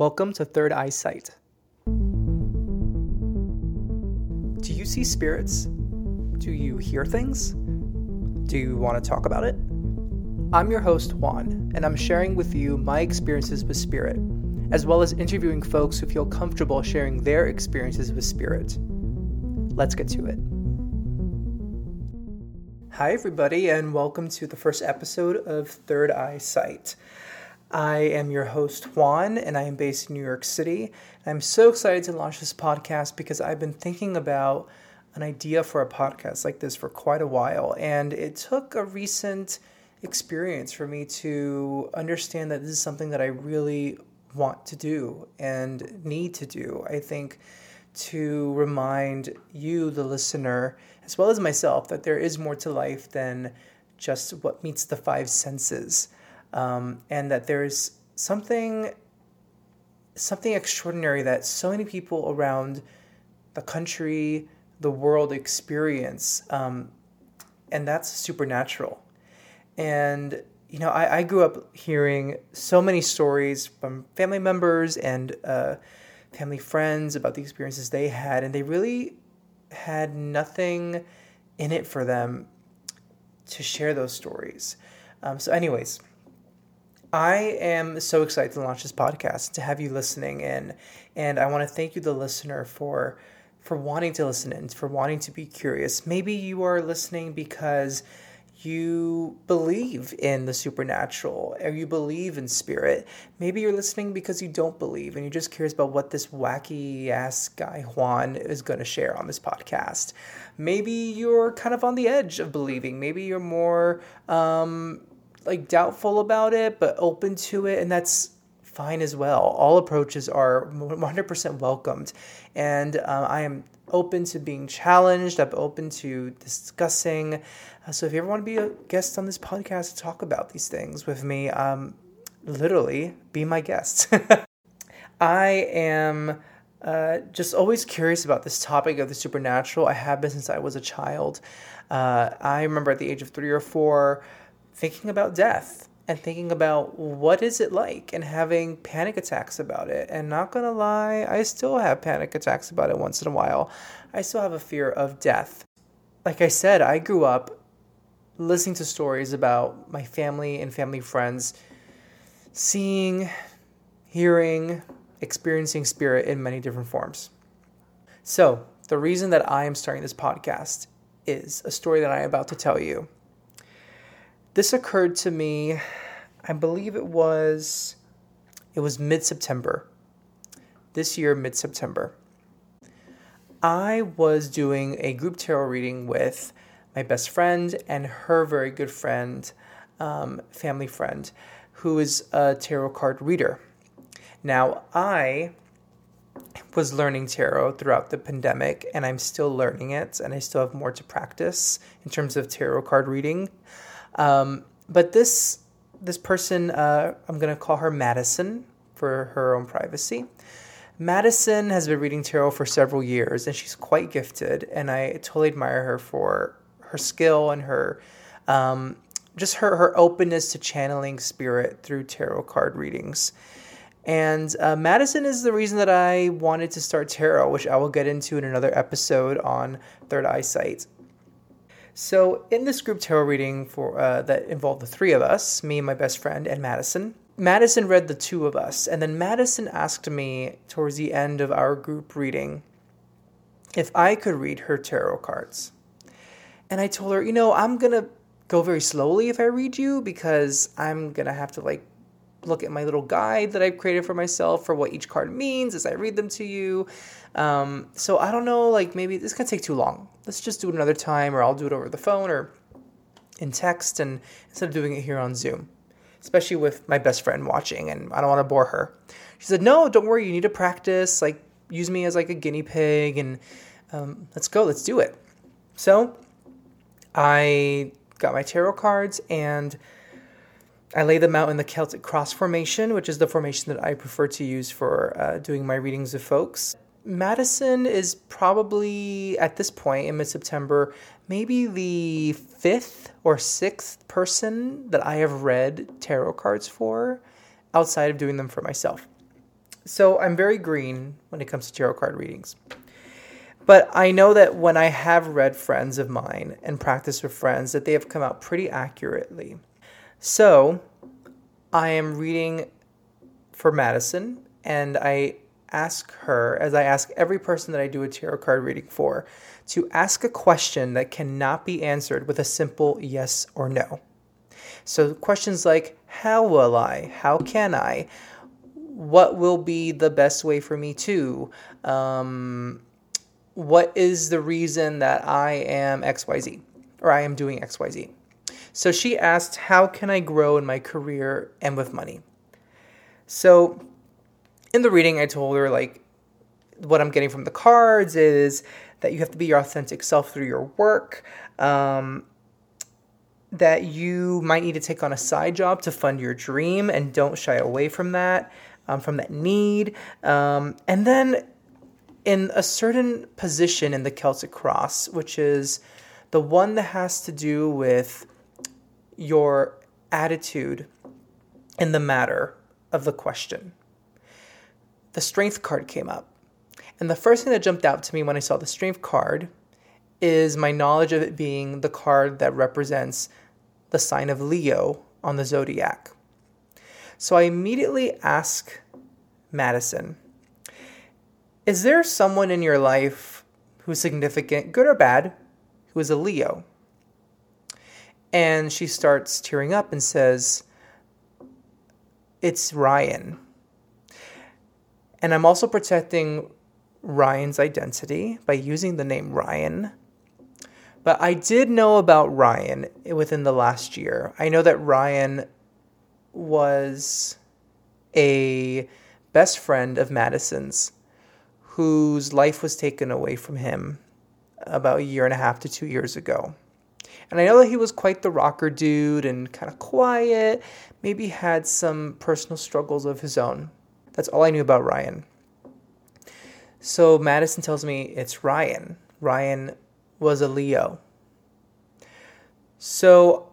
Welcome to Third Eye Sight. Do you see spirits? Do you hear things? Do you want to talk about it? I'm your host, Juan, and I'm sharing with you my experiences with spirit, as well as interviewing folks who feel comfortable sharing their experiences with spirit. Let's get to it. Hi, everybody, and welcome to the first episode of Third Eyesight. I am your host, Juan, and I am based in New York City. I'm so excited to launch this podcast because I've been thinking about an idea for a podcast like this for quite a while, and it took a recent experience for me to understand that this is something that I really want to do and need to do. I think to remind you, the listener, as well as myself, that there is more to life than just what meets the five senses um, and that there's something something extraordinary that so many people around the country, the world experience, um, and that's supernatural. And you know, I, I, grew up hearing so many stories from family members and uh, family friends about the experiences they had, and they really had nothing in it for them to share those stories. Um, so, anyways, I am so excited to launch this podcast to have you listening in, and I want to thank you, the listener, for for wanting to listen in, for wanting to be curious. Maybe you are listening because you believe in the supernatural or you believe in spirit. Maybe you're listening because you don't believe and you're just curious about what this wacky ass guy Juan is going to share on this podcast. Maybe you're kind of on the edge of believing. Maybe you're more um, like doubtful about it, but open to it, and that's fine as well. All approaches are 100% welcomed, and uh, I am open to being challenged. I'm open to discussing. Uh, so if you ever want to be a guest on this podcast to talk about these things with me, um, literally be my guest. I am. Uh, just always curious about this topic of the supernatural. I have been since I was a child. Uh, I remember at the age of three or four, thinking about death and thinking about what is it like and having panic attacks about it. And not gonna lie i still have panic attacks about it once in a while. I still have a fear of death. Like i said i grew up listening to stories about my family and family friends seeing hearing experiencing spirit in many different forms. So the reason that i am starting this podcast is a story that i am about to tell you this occurred to me, I believe it was it was mid-September. This year mid-September. I was doing a group tarot reading with my best friend and her very good friend, um, family friend, who is a tarot card reader. Now, I was learning tarot throughout the pandemic, and I'm still learning it, and I still have more to practice in terms of tarot card reading. Um, but this this person, uh, I'm gonna call her Madison for her own privacy. Madison has been reading tarot for several years, and she's quite gifted, and I totally admire her for her skill and her um, just her her openness to channeling spirit through tarot card readings. And uh, Madison is the reason that I wanted to start tarot, which I will get into in another episode on Third Eyesight. So, in this group tarot reading for uh, that involved the three of us, me and my best friend, and Madison, Madison read the two of us, and then Madison asked me towards the end of our group reading if I could read her tarot cards. And I told her, you know, I'm gonna go very slowly if I read you because I'm gonna have to like look at my little guide that I've created for myself for what each card means as I read them to you. Um, so I don't know, like maybe this gonna take too long. Let's just do it another time, or I'll do it over the phone or in text, and instead of doing it here on Zoom, especially with my best friend watching, and I don't want to bore her. She said, "No, don't worry. You need to practice. Like use me as like a guinea pig, and um, let's go. Let's do it." So I got my tarot cards and I lay them out in the Celtic cross formation, which is the formation that I prefer to use for uh, doing my readings of folks. Madison is probably at this point in mid September, maybe the fifth or sixth person that I have read tarot cards for outside of doing them for myself. So I'm very green when it comes to tarot card readings. But I know that when I have read friends of mine and practiced with friends, that they have come out pretty accurately. So I am reading for Madison, and I ask her, as I ask every person that I do a tarot card reading for, to ask a question that cannot be answered with a simple yes or no. So questions like, How will I? How can I? What will be the best way for me to? Um, what is the reason that I am XYZ or I am doing XYZ? So she asked, How can I grow in my career and with money? So in the reading, I told her, like, what I'm getting from the cards is that you have to be your authentic self through your work. Um, that you might need to take on a side job to fund your dream and don't shy away from that, um, from that need. Um, and then in a certain position in the Celtic cross, which is the one that has to do with your attitude in the matter of the question. The strength card came up. And the first thing that jumped out to me when I saw the strength card is my knowledge of it being the card that represents the sign of Leo on the zodiac. So I immediately ask Madison, is there someone in your life who's significant, good or bad, who is a Leo? And she starts tearing up and says, It's Ryan. And I'm also protecting Ryan's identity by using the name Ryan. But I did know about Ryan within the last year. I know that Ryan was a best friend of Madison's whose life was taken away from him about a year and a half to two years ago. And I know that he was quite the rocker dude and kind of quiet, maybe had some personal struggles of his own. That's all I knew about Ryan. So Madison tells me it's Ryan. Ryan was a Leo. So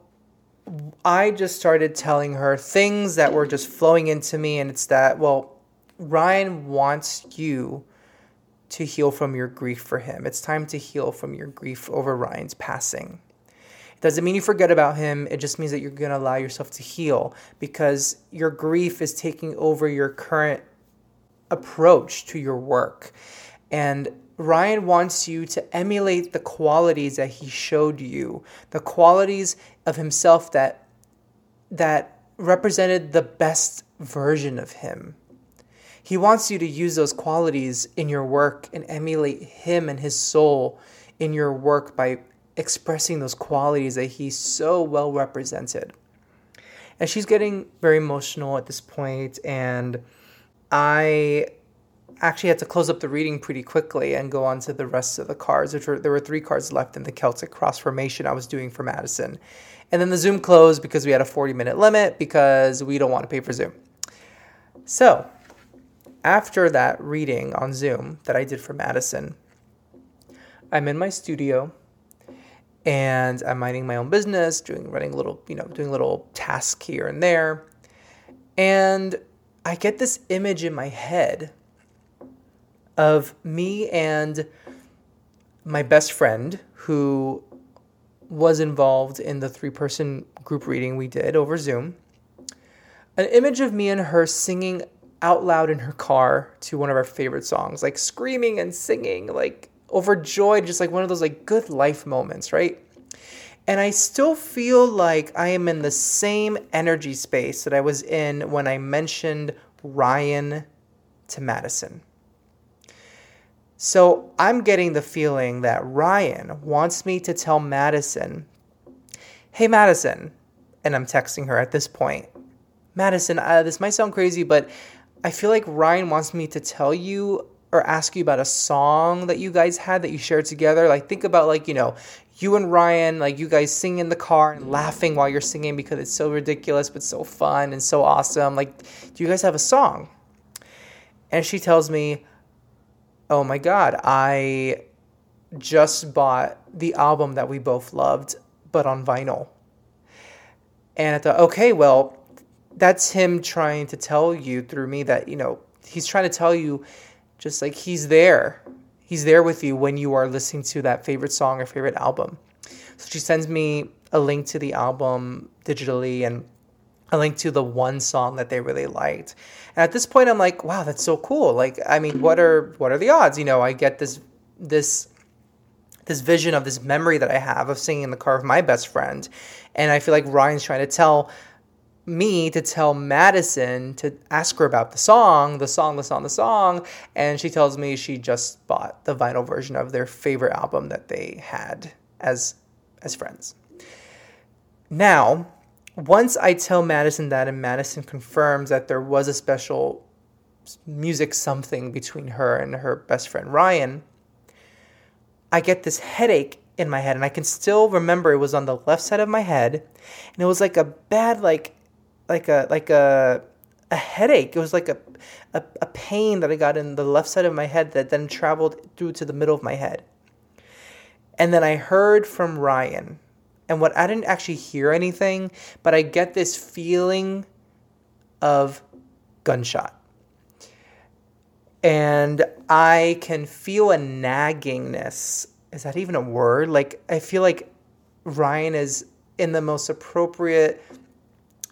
I just started telling her things that were just flowing into me, and it's that, well, Ryan wants you to heal from your grief for him. It's time to heal from your grief over Ryan's passing. It doesn't mean you forget about him, it just means that you're going to allow yourself to heal because your grief is taking over your current approach to your work. And Ryan wants you to emulate the qualities that he showed you, the qualities of himself that that represented the best version of him. He wants you to use those qualities in your work and emulate him and his soul in your work by expressing those qualities that he's so well represented. And she's getting very emotional at this point, and I actually had to close up the reading pretty quickly and go on to the rest of the cards, which were there were three cards left in the Celtic cross formation I was doing for Madison. And then the Zoom closed because we had a 40 minute limit because we don't want to pay for Zoom. So after that reading on Zoom that I did for Madison, I'm in my studio and I'm minding my own business, doing running little, you know, doing little tasks here and there. And I get this image in my head of me and my best friend who was involved in the three person group reading we did over Zoom. An image of me and her singing out loud in her car to one of our favorite songs, like screaming and singing, like overjoyed, just like one of those like good life moments, right? And I still feel like I am in the same energy space that I was in when I mentioned Ryan to Madison. So I'm getting the feeling that Ryan wants me to tell Madison, hey, Madison, and I'm texting her at this point, Madison, uh, this might sound crazy, but I feel like Ryan wants me to tell you or ask you about a song that you guys had that you shared together. Like think about like, you know, you and Ryan, like you guys sing in the car and laughing while you're singing because it's so ridiculous but so fun and so awesome. Like, do you guys have a song? And she tells me, "Oh my god, I just bought the album that we both loved but on vinyl." And I thought, "Okay, well, that's him trying to tell you through me that, you know, he's trying to tell you just like he's there. He's there with you when you are listening to that favorite song or favorite album. So she sends me a link to the album digitally and a link to the one song that they really liked. And at this point I'm like, wow, that's so cool. Like I mean, what are what are the odds? You know, I get this this this vision of this memory that I have of singing in the car with my best friend. And I feel like Ryan's trying to tell me to tell Madison to ask her about the song, the song, the song, the song. And she tells me she just bought the vinyl version of their favorite album that they had as as friends. Now, once I tell Madison that and Madison confirms that there was a special music something between her and her best friend Ryan, I get this headache in my head and I can still remember it was on the left side of my head and it was like a bad like like a like a a headache. It was like a, a, a pain that I got in the left side of my head that then traveled through to the middle of my head. And then I heard from Ryan. And what I didn't actually hear anything, but I get this feeling of gunshot and I can feel a naggingness. Is that even a word? Like I feel like Ryan is in the most appropriate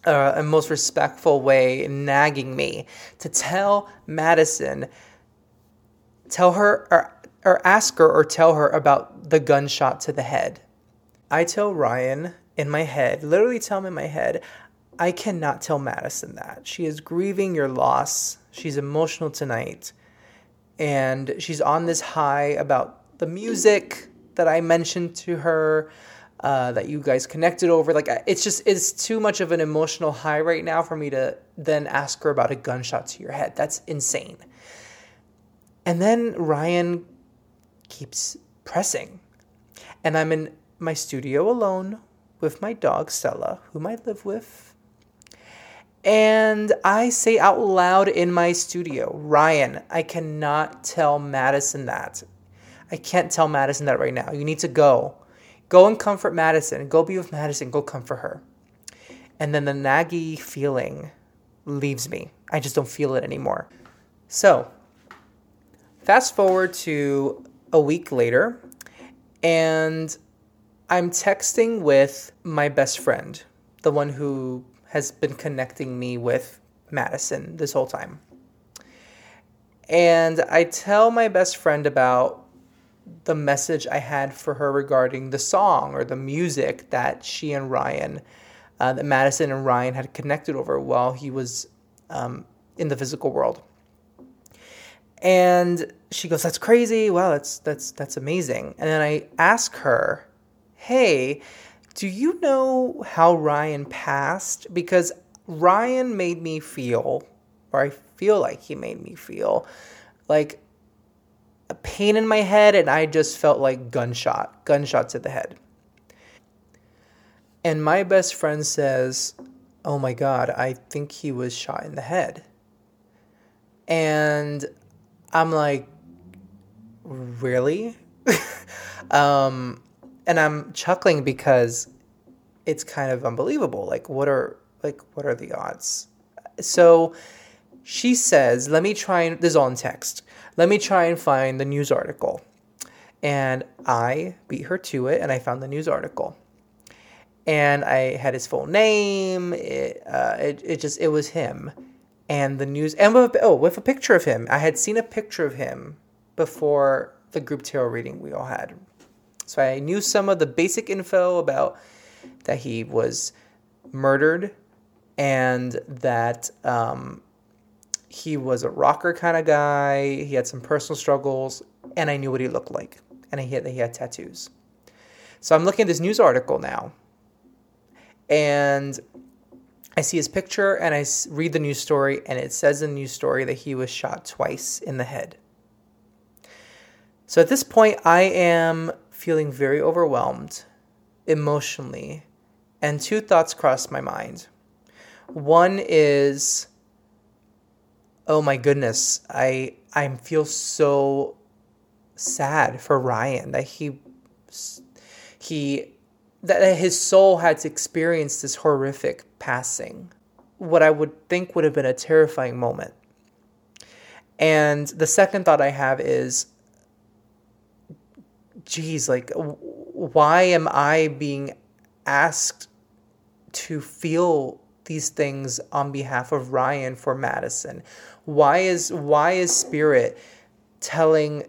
uh, and most respectful way nagging me to tell Madison, tell her or or ask her or tell her about the gunshot to the head. I tell Ryan in my head, literally tell him in my head, I cannot tell Madison that. She is grieving your loss. She's emotional tonight. And she's on this high about the music that I mentioned to her, uh, that you guys connected over. Like, it's just, it's too much of an emotional high right now for me to then ask her about a gunshot to your head. That's insane. And then Ryan keeps pressing. And I'm in my studio alone with my dog Stella, whom I live with. And I say out loud in my studio, Ryan, I cannot tell Madison that. I can't tell Madison that right now. You need to go. Go and comfort Madison. Go be with Madison. Go comfort her. And then the naggy feeling leaves me. I just don't feel it anymore. So, fast forward to a week later, and I'm texting with my best friend, the one who has been connecting me with Madison this whole time. And I tell my best friend about the message I had for her regarding the song or the music that she and Ryan, uh, that Madison and Ryan had connected over while he was um, in the physical world. And she goes, "That's crazy! Wow, that's that's that's amazing." And then I ask her, "Hey, do you know how Ryan passed? Because Ryan made me feel, or I feel like he made me feel, like a pain in my head, and I just felt like gunshot, gunshot to the head. And my best friend says, Oh my God, I think he was shot in the head. And I'm like, Really? um, and I'm chuckling because it's kind of unbelievable. Like what are like what are the odds? So she says, "Let me try and this is all in text. Let me try and find the news article." And I beat her to it, and I found the news article. And I had his full name. It, uh, it, it just it was him, and the news and with, oh with a picture of him. I had seen a picture of him before the group tarot reading we all had so I knew some of the basic info about that he was murdered and that um, he was a rocker kind of guy. He had some personal struggles, and I knew what he looked like, and he had, he had tattoos. So I'm looking at this news article now, and I see his picture, and I read the news story, and it says in the news story that he was shot twice in the head. So at this point, I am feeling very overwhelmed emotionally, and two thoughts cross my mind. One is, oh my goodness, I I feel so sad for Ryan that he he that his soul had to experience this horrific passing. What I would think would have been a terrifying moment. And the second thought I have is, geez, like, why am I being asked to feel these things on behalf of Ryan for Madison? Why is why is Spirit telling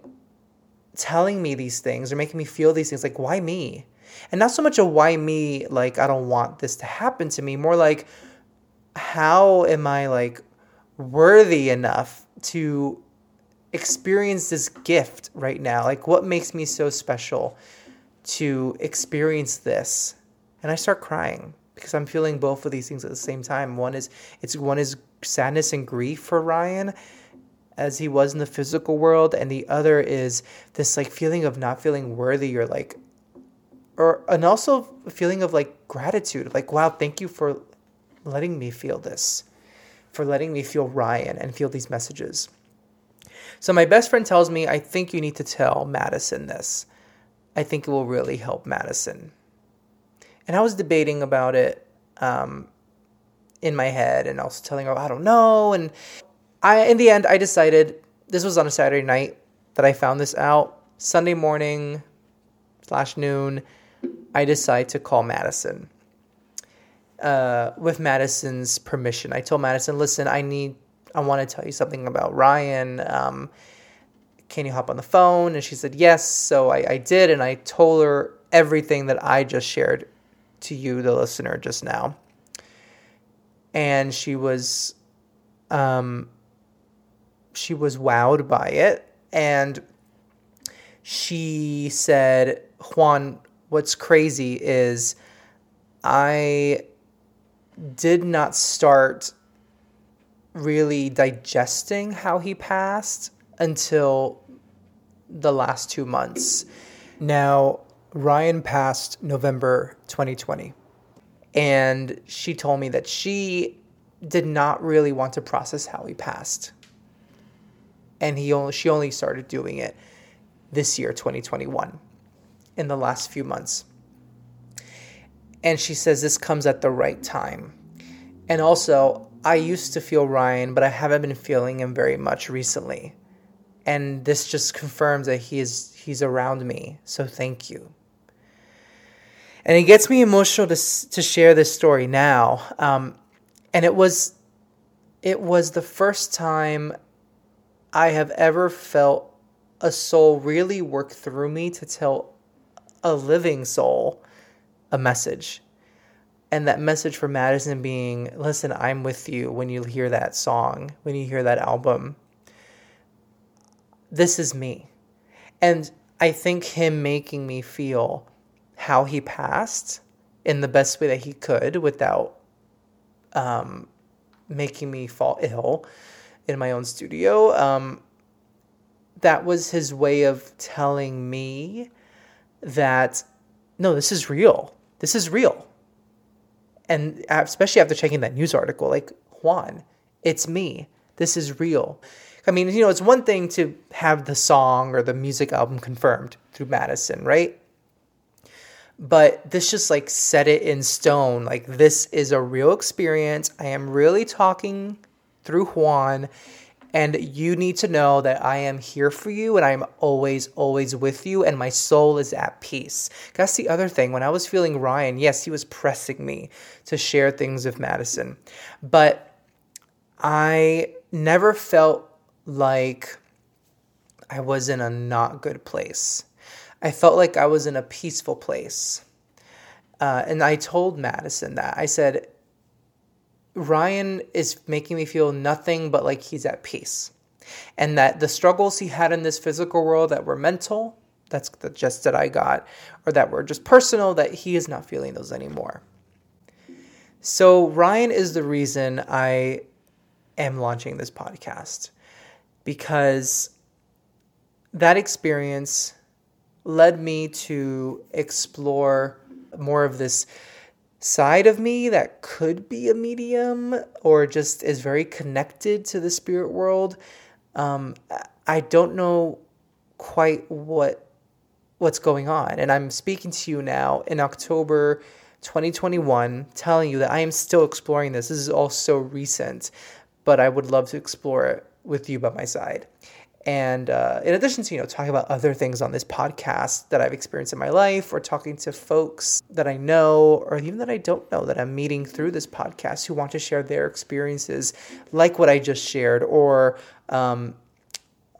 telling me these things or making me feel these things? Like, why me? And not so much a why me, like I don't want this to happen to me, more like how am I like worthy enough to experience this gift right now? Like, what makes me so special to experience this? And I start crying because I'm feeling both of these things at the same time. One is it's one is sadness and grief for Ryan as he was in the physical world, and the other is this like feeling of not feeling worthy or like or and also a feeling of like gratitude, like wow, thank you for letting me feel this, for letting me feel Ryan and feel these messages. So my best friend tells me, I think you need to tell Madison this. I think it will really help Madison. And I was debating about it um, in my head and also telling her, I don't know. And I, in the end, I decided this was on a Saturday night that I found this out. Sunday morning slash noon, I decide to call Madison. Uh, with Madison's permission, I told Madison, "Listen, I need I want to tell you something about Ryan. Um, can you hop on the phone? And she said, yes. So I, I did. And I told her everything that I just shared to you, the listener, just now. And she was, um, she was wowed by it. And she said, Juan, what's crazy is I did not start really digesting how he passed until the last two months. Now, Ryan passed November 2020. And she told me that she did not really want to process how he passed. And he only, she only started doing it this year, 2021, in the last few months. And she says this comes at the right time. And also, I used to feel Ryan, but I haven't been feeling him very much recently. And this just confirms that he is he's around me. So thank you. And it gets me emotional to to share this story now. Um, and it was it was the first time I have ever felt a soul really work through me to tell a living soul a message and that message for Madison being, listen, I'm with you when you hear that song, when you hear that album. This is me. And I think him making me feel how he passed in the best way that he could without um, making me fall ill in my own studio. Um, that was his way of telling me that, no, this is real. This is real and especially after checking that news article, like Juan, it's me. This is real. I mean, you know, it's one thing to have the song or the music album confirmed through Madison, right? But this just like set it in stone. Like, this is a real experience. I am really talking through Juan and you need to know that I am here for you and I'm always, always with you, and my soul is at peace. That's the other thing. When I was feeling Ryan, yes, he was pressing me to share things with Madison, but I never felt like I was in a not good place. I felt like I was in a peaceful place. Uh, and I told Madison that. I said, Ryan is making me feel nothing but like he's at peace. And that the struggles he had in this physical world that were mental, that's the gist that I got, or that were just personal, that he is not feeling those anymore. So, Ryan is the reason I am launching this podcast because that experience led me to explore more of this side of me that could be a medium or just is very connected to the spirit world. Um, I don't know quite what what's going on, and I'm speaking to you now in October 2021, telling you that I am still exploring this. This is all so recent, but I would love to explore it with you by my side. And uh, in addition to, you know, talking about other things on this podcast that I've experienced in my life or talking to folks that I know or even that I don't know that I'm meeting through this podcast who want to share their experiences like what I just shared or um,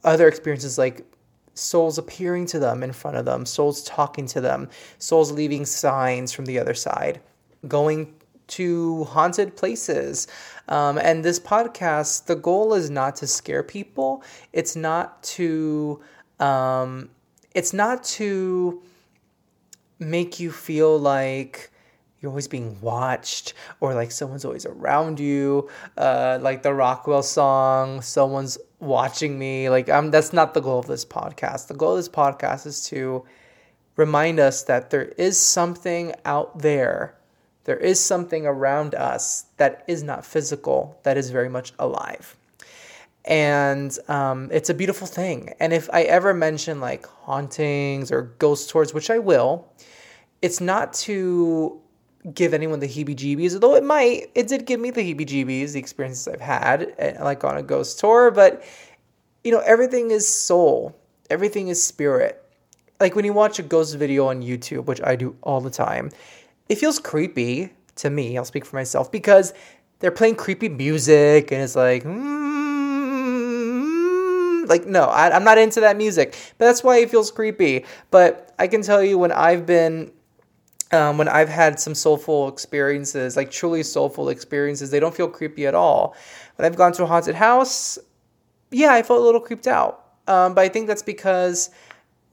other experiences like souls appearing to them in front of them, souls talking to them, souls leaving signs from the other side, going to haunted places. Um, and this podcast, the goal is not to scare people. It's not to, um, it's not to make you feel like you're always being watched or like someone's always around you. Uh, like the Rockwell song, someone's watching me. Like um, that's not the goal of this podcast. The goal of this podcast is to remind us that there is something out there there is something around us that is not physical, that is very much alive. And um, it's a beautiful thing. And if I ever mention like hauntings or ghost tours, which I will, it's not to give anyone the heebie jeebies, although it might. It did give me the heebie jeebies, the experiences I've had, eh, like on a ghost tour. But, you know, everything is soul, everything is spirit. Like when you watch a ghost video on YouTube, which I do all the time, it feels creepy to me. I'll speak for myself because they're playing creepy music and it's like, mm, like no, I, I'm not into that music. But that's why it feels creepy. But I can tell you when I've been um, when I've had some soulful experiences, like truly soulful experiences, they don't feel creepy at all. When I've gone to a haunted house, yeah, I felt a little creeped out. Um, but I think that's because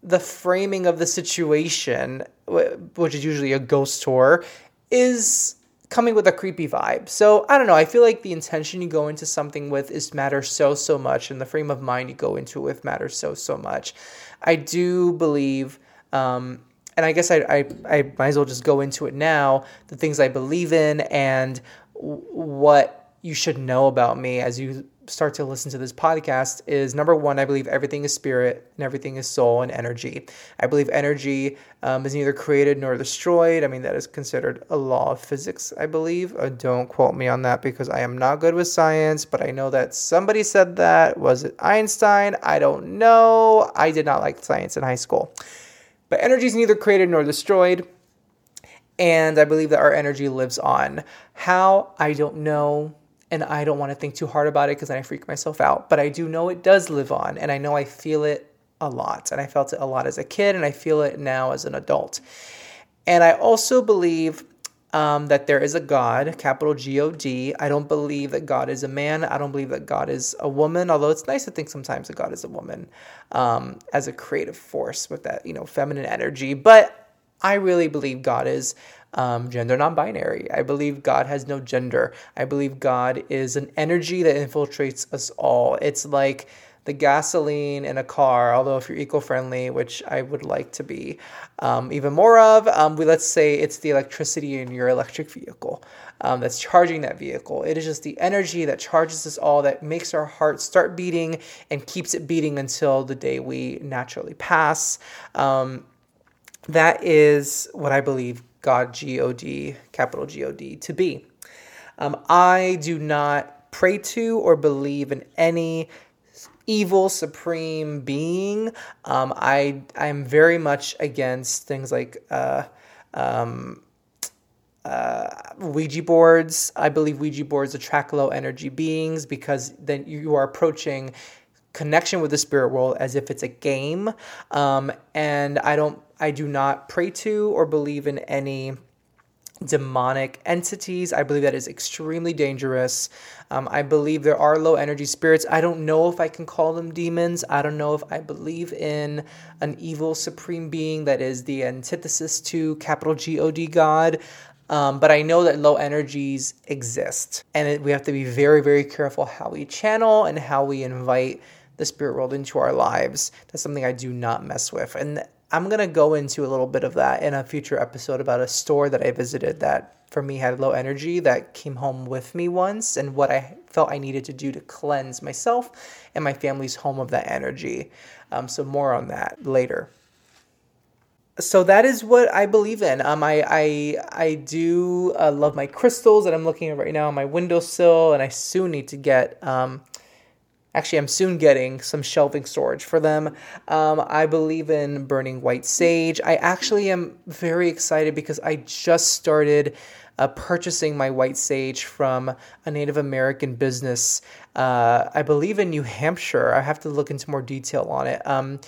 the framing of the situation, which is usually a ghost tour, is coming with a creepy vibe. So I don't know. I feel like the intention you go into something with is matters so so much, and the frame of mind you go into it with matters so so much. I do believe, um, and I guess I, I I might as well just go into it now. The things I believe in and what you should know about me as you start to listen to this podcast is number one, I believe everything is spirit and everything is soul and energy. I believe energy um, is neither created nor destroyed. I mean, that is considered a law of physics, I believe. Uh, don't quote me on that because I am not good with science, but I know that somebody said that. Was it Einstein? I don't know. I did not like science in high school. But energy is neither created nor destroyed. And I believe that our energy lives on. How? I don't know and I don't want to think too hard about it because then I freak myself out. But I do know it does live on, and I know I feel it a lot. And I felt it a lot as a kid, and I feel it now as an adult. And I also believe um, that there is a God, capital G O D. I don't believe that God is a man. I don't believe that God is a woman, although it's nice to think sometimes that God is a woman um, as a creative force with that, you know, feminine energy. But I really believe God is um, gender non binary. I believe God has no gender. I believe God is an energy that infiltrates us all. It's like the gasoline in a car, although if you're eco friendly, which I would like to be um, even more of, um, we, let's say it's the electricity in your electric vehicle um, that's charging that vehicle. It is just the energy that charges us all, that makes our heart start beating and keeps it beating until the day we naturally pass. Um, that is what I believe God, G O D, capital G O D, to be. Um, I do not pray to or believe in any evil supreme being. Um, I I'm very much against things like uh, um, uh, Ouija boards. I believe Ouija boards attract low energy beings because then you are approaching connection with the spirit world as if it's a game. Um, and I don't I do not pray to or believe in any demonic entities. I believe that is extremely dangerous. Um, I believe there are low energy spirits. I don't know if I can call them demons. I don't know if I believe in an evil supreme being that is the antithesis to capital G O D God. Um, but I know that low energies exist, and it, we have to be very, very careful how we channel and how we invite the spirit world into our lives. That's something I do not mess with. And I'm going to go into a little bit of that in a future episode about a store that I visited that for me had low energy that came home with me once and what I felt I needed to do to cleanse myself and my family's home of that energy. Um, so, more on that later. So that is what I believe in. Um, I I I do uh, love my crystals that I'm looking at right now on my windowsill, and I soon need to get um, Actually, I'm soon getting some shelving storage for them. Um, I believe in burning white sage. I actually am very excited because I just started uh, purchasing my white sage from a Native American business, uh, I believe in New Hampshire. I have to look into more detail on it because um,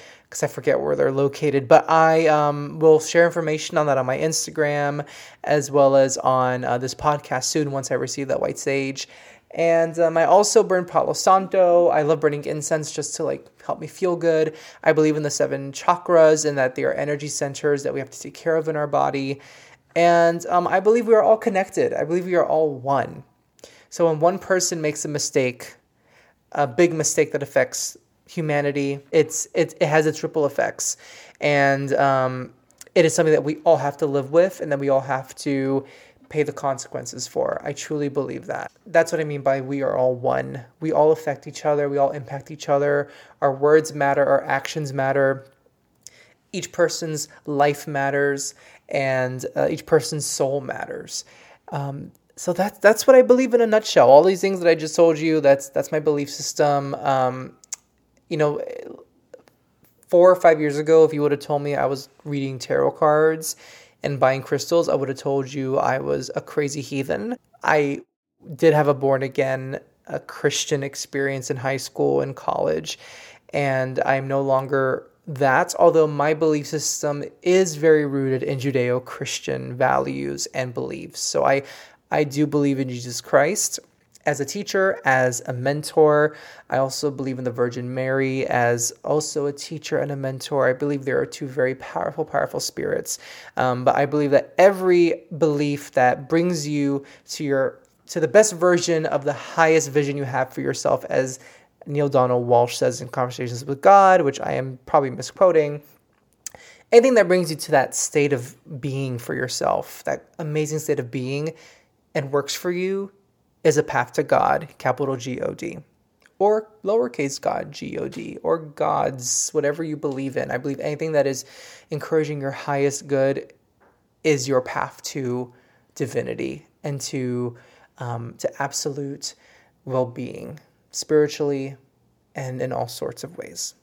I forget where they're located. But I um, will share information on that on my Instagram as well as on uh, this podcast soon once I receive that white sage. And um, I also burn Palo Santo. I love burning incense just to like help me feel good. I believe in the seven chakras and that they are energy centers that we have to take care of in our body. And um, I believe we are all connected. I believe we are all one. So when one person makes a mistake, a big mistake that affects humanity, it's it, it has its ripple effects, and um, it is something that we all have to live with, and that we all have to pay the consequences for. I truly believe that. That's what I mean by we are all one. We all affect each other. We all impact each other. Our words matter. Our actions matter. Each person's life matters and uh, each person's soul matters. Um, so that's that's what I believe in a nutshell. All these things that I just told you, that's that's my belief system. Um, you know, four or five years ago, if you would have told me I was reading tarot cards and buying crystals, I would have told you I was a crazy heathen. I did have a born again, a Christian experience in high school and college, and I'm no longer that, although my belief system is very rooted in Judeo Christian values and beliefs. So I, I do believe in Jesus Christ as a teacher, as a mentor. I also believe in the Virgin Mary as also a teacher and a mentor. I believe there are two very powerful, powerful spirits. Um, but I believe that every belief that brings you to your to the best version of the highest vision you have for yourself as Neale Donald Walsch says in Conversations with God, which I am probably misquoting. Anything that brings you to that state of being for yourself, that amazing state of being, and works for you, is a path to God, capital G O D, or lowercase God, G O D, or God's, whatever you believe in. I believe anything that is encouraging your highest good is your path to divinity and to um, to absolute well being spiritually, and in all sorts of ways.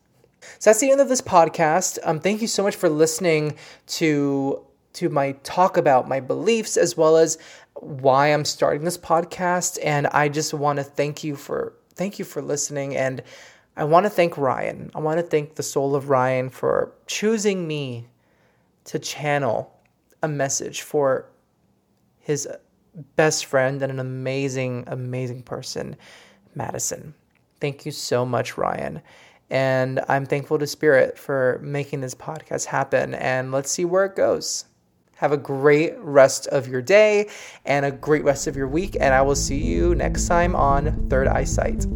So that's the end of this podcast. Um, thank you so much for listening to to my talk about my beliefs as well as why I'm starting this podcast. And I just want to thank you for thank you for listening. And I want to thank Ryan. I want to thank the soul of Ryan for choosing me to channel a message for his best friend and an amazing, amazing person Madison. Thank you so much, Ryan. And I'm thankful to Spirit for making this podcast happen. And let's see where it goes. Have a great rest of your day and a great rest of your week. And I will see you next time on Third Eyesight.